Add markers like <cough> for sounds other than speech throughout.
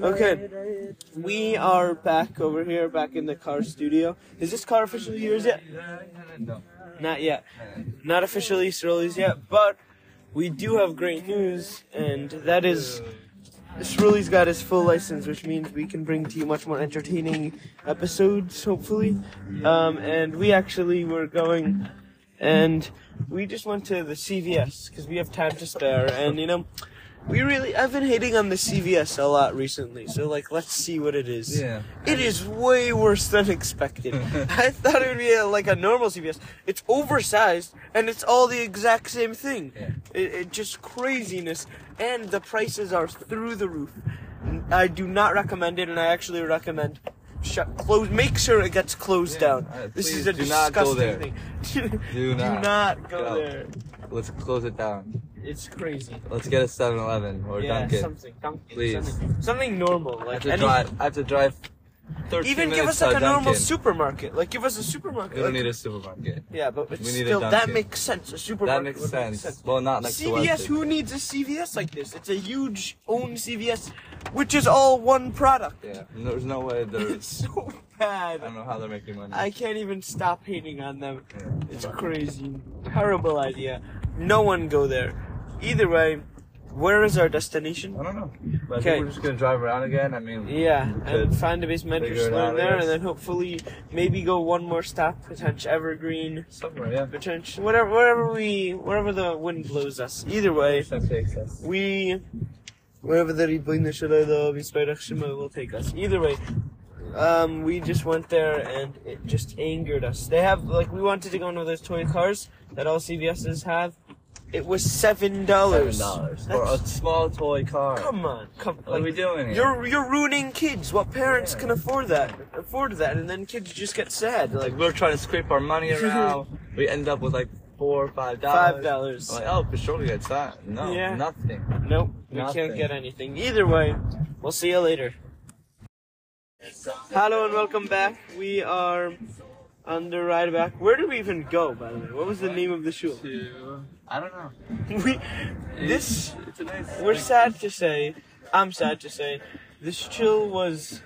Okay, we are back over here, back in the car studio. Is this car officially yours yet? No. Not yet. Not officially Sruli's yet, but we do have great news, and that is Sruli's got his full license, which means we can bring to you much more entertaining episodes, hopefully. Um, and we actually were going, and we just went to the CVS because we have time to spare, and you know. We really, I've been hating on the CVS a lot recently, so like, let's see what it is. Yeah. It is way worse than expected. <laughs> I thought it would be a, like a normal CVS. It's oversized and it's all the exact same thing. Yeah. It, it just craziness, and the prices are through the roof. I do not recommend it, and I actually recommend shut close. Make sure it gets closed Yeah, down. uh, this is a do not go disgusting there. thing. <laughs> Do not. not go Go. there. Let's close it down. It's crazy. Let's get a 7-Eleven or yeah, Dunkin'. something, Dunkin', Please. something, something normal. I Like have to any- drive. I have to drive. 13 Even give us like to a normal supermarket. Like give us a supermarket. We don't like- need a supermarket. Yeah, but We need still that makes sense. A supermarket. That makes make sense. Well, not next to CVS, Weston. who needs a CVS like this? It's a huge own CVS, which is all one product. Yeah. There's no way <laughs> they're. It's so bad. I don't know how they're making money. I can't even stop hating on them. Yeah. It's crazy. Terrible idea. No one go there. Either way, where is our destination? I don't know. But Okay. we're just gonna drive around again. I mean. Yeah, and find a base mentor figure it learn out, I there, and then hopefully maybe go one more stop, potential Evergreen, somewhere. Yeah. potential whatever, wherever we, wherever the wind blows us. Either way, takes us. we wherever the Yisparach Shema will take us. Either way, um, we just went there and it just angered us. They have like we wanted to go into those toy cars that all CVS's have. It was seven dollars. Seven dollars for a small toy car. Come on, come. What are we doing here? You're you're ruining kids. What parents can afford that? Afford that, and then kids just get sad. Like Like we're trying to scrape our money <laughs> around. we end up with like four or five dollars. five dollars. Like, oh, for sure we get that. No, Yeah. nothing. Nope, we Nothing. can't get anything. Either way, we'll see you later. Hello and welcome back. We are on the ride back. Where did we even go, by the way? What was the name of the shul? To, I don't know. <laughs> we, this, It's a nice. we're sad to say, I'm sad to say, this chill was,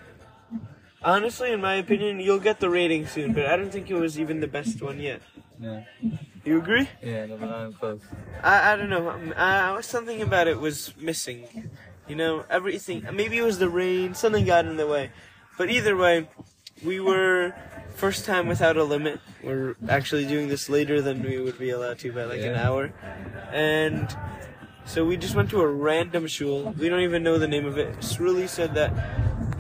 honestly, in my opinion, you'll get the rating soon, but I don't think it was even the best one yet. Yeah. You agree? Yeah, no, but I'm close. I, I don't know. Um, Uh, something about it was missing. You know, everything. Maybe it was the rain. Something got in the way. But either way, we were first time without a limit. We're actually doing this later than we would be allowed to by like an hour, and so we just went to a random shul. We don't even know the name of it. Sruli said that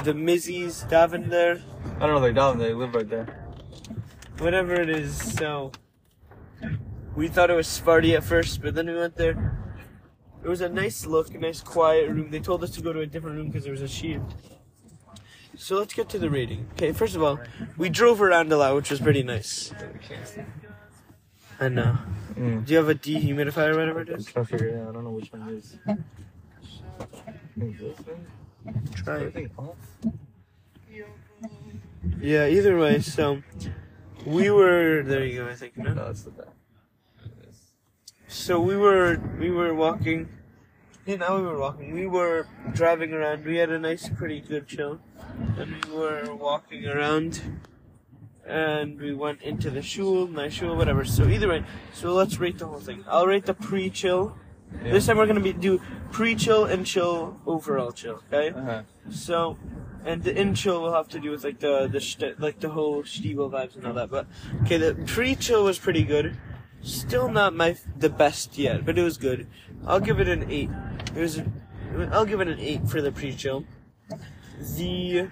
the Mizzies davened there, I don't know. They don't. They live right there. whatever it is. So we thought it was Sparty at first, but then we went there. It was a nice look, a nice quiet room. They told us to go to a different room because there was a sheet. So let's get to the rating. Okay, first of all, we drove around a lot, which was pretty nice. I know. Mm. Do you have a dehumidifier whatever it I'm is? trying to figure it out. I don't know which one it is. Is? Try it. Yeah, either way, so we were there you go, I think, no? No, it's the back. So we were we were walking. Yeah, now we were walking. We were driving around. We had a nice, pretty good chill, and we were walking around. And we went into the shul, my shul, whatever. So either way, so let's rate the whole thing. I'll rate the pre-chill. Yeah. This time we're gonna be do pre-chill and chill, overall chill. Okay. Uh-huh. So, and the in chill will have to do with like the the st- like the whole Stiebel vibes and all that. But okay, the pre chill was pretty good. Still not my the best yet, but it was good. I'll give it an eight. It was. I'll give it an eight for the pre chill. The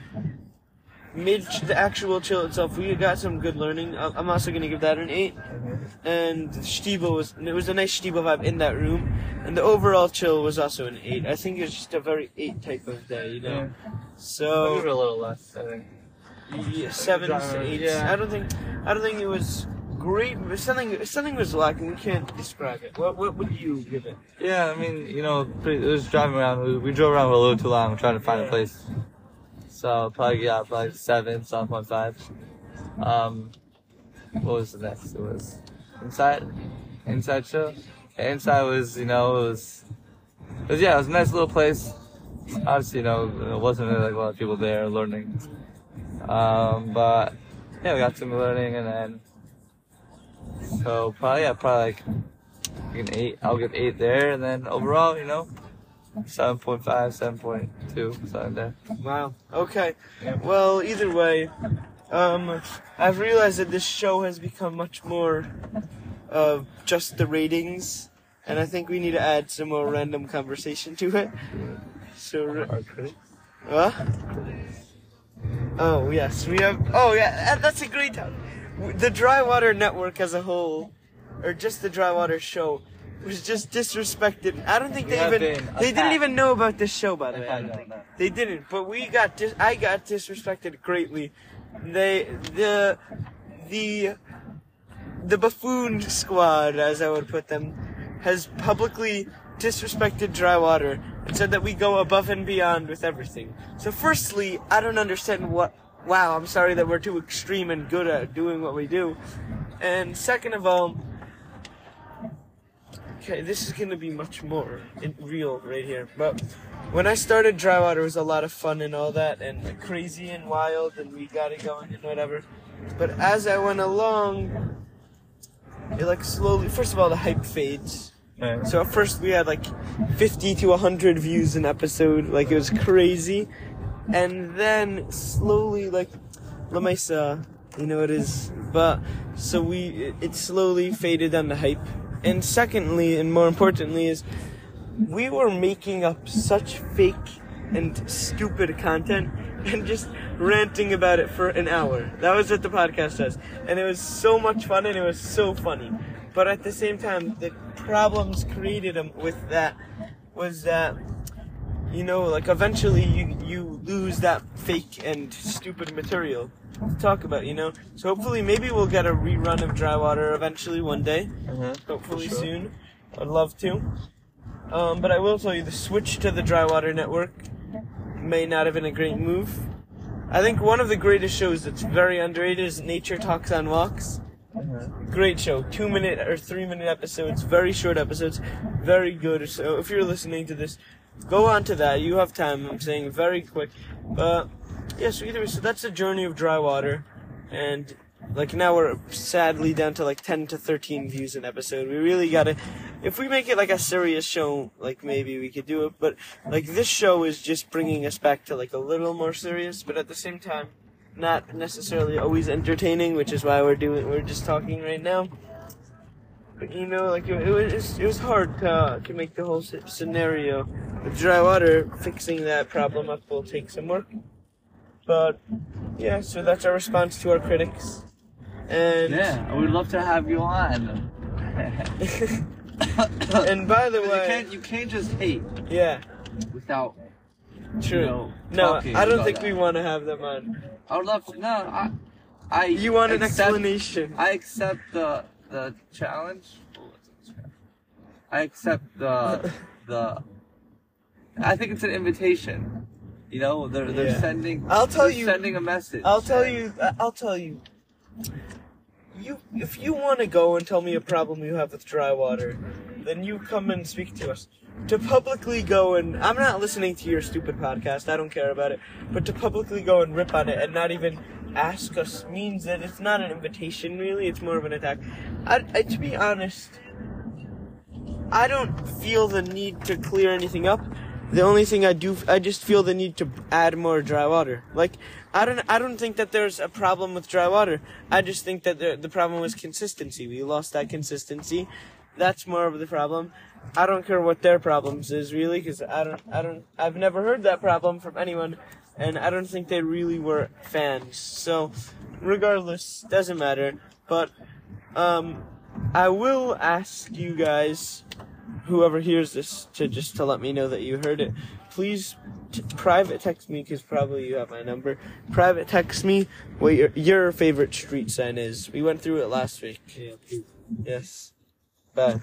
mid, the actual chill itself, we got some good learning. I- I'm also gonna give that an eight. And Stiebel was it was a nice Stiebel vibe in that room, and the overall chill was also an eight. I think it was just a very eight type of day, you know. Yeah. I'll give it So a little less, I think. yeah, seven to eight. Yeah. I don't think I don't think it was great. Something something was lacking. We can't describe it. What what would you give it? Yeah, I mean, you know, pretty, it was driving around. We, we drove around for a little too long trying to find a place. So probably yeah, probably seven, seven point five. Um, what was the next? It was inside, inside show. Inside was you know it was, it was yeah, it was a nice little place. obviously, you know, there wasn't really, like a lot of people there learning. Um, but yeah, we got some learning, and then so probably yeah, probably like, an eight. I'll give eight there, and then overall, you know, 7.5, 7.2, something there. Wow. Okay. Well, either way, um, I've realized that this show has become much more of just the ratings, and I think we need to add some more random conversation to it. So, Our critics. what? Oh yes, we have. Oh yeah, that's a great time. The Dry Water Network as a whole, or just the Dry Water Show, was just disrespected. I don't think they even they didn't even know about this show by the way. I I don't don't think. They didn't, but we got dis- I got disrespected greatly. They the the the buffoon squad, as I would put them, has publicly disrespected dry water and said that we go above and beyond with everything. So, firstly, I don't understand what. Wow, I'm sorry that we're too extreme and good at doing what we do. And second of all, okay, this is gonna be much more in real right here. But when I started dry water, it was a lot of fun and all that, and crazy and wild, and we got it going and whatever. But as I went along, it like slowly. First of all, the hype fades. Right. So at first we had like 50 to 100 views an episode, like it was crazy. And then slowly, like La Mesa, you know it is. But so we, it, slowly faded on the hype. And secondly, and more importantly, is we were making up such fake and stupid content and just ranting about it for an hour. That was what the podcast does. And it was so much fun and it was so funny. But at the same time, the problems created with that was that, you know, like eventually you, you lose that fake and stupid material to talk about, you know? So hopefully maybe we'll get a rerun of Dry Water eventually one day hopefully sure. soon. I'd love to. Um, but I will tell you, the switch to the dry water network may not have been a great move. I think one of the greatest shows that's very underrated is Nature Talks on Walks. Great show, two minute or three minute episodes, very short episodes, very good. So if you're listening to this, go on to that. You have time. I'm saying very quick, uh, but yeah. So either way, so that's the journey of dry water, and like now we're sadly down to like 10 to 13 views an episode. We really gotta, if we make it like a serious show, like maybe we could do it. But like this show is just bringing us back to like a little more serious, but at the same time, not necessarily always entertaining, which is why we're doing, we're just talking right now. But you know, like it, it was, it was hard to, to make the whole scenario with dry water. Fixing that problem up will take some work. But yeah, so that's our response to our critics. And Yeah, I would love to have you on. <laughs> and by the way, you can't you can't just hate yeah, without true. you know, no, I don't think that. we want to have them on. I would love to. No, I. I You want an explanation? I accept the the challenge. I accept the the. I think it's an invitation. You know, they're they're Yeah. sending. I'll tell you- Sending a message. I'll tell you. I'll tell you. You, if you want to go and tell me a problem you have with dry water, then you come and speak to us. To publicly go and I'm not listening to your stupid podcast. I don't care about it. But to publicly go and rip on it and not even ask us means that it's not an invitation. Really, it's more of an attack. I, I, to be honest, I don't feel the need to clear anything up. The only thing I do, I just feel the need to add more dry water. Like, I don't, I don't think that there's a problem with dry water. I just think that the, the problem was consistency. We lost that consistency. That's more of the problem. I don't care what their problems is really, because I don't, I don't, I've never heard that problem from anyone, and I don't think they really were fans. So, regardless, doesn't matter. But, um, I will ask you guys whoever hears this to just to let me know that you heard it. Please t- private text me because probably you have my number. Private text me what your your favorite street sign is. We went through it last week. Yes. Bye.